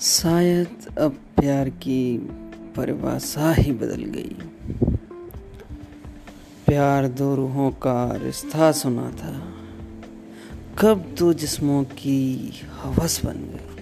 शायद अब प्यार की परिभाषा ही बदल गई। प्यार दो रूहों का रिश्ता सुना था। कब दो जिस्मों की हवस बन गई।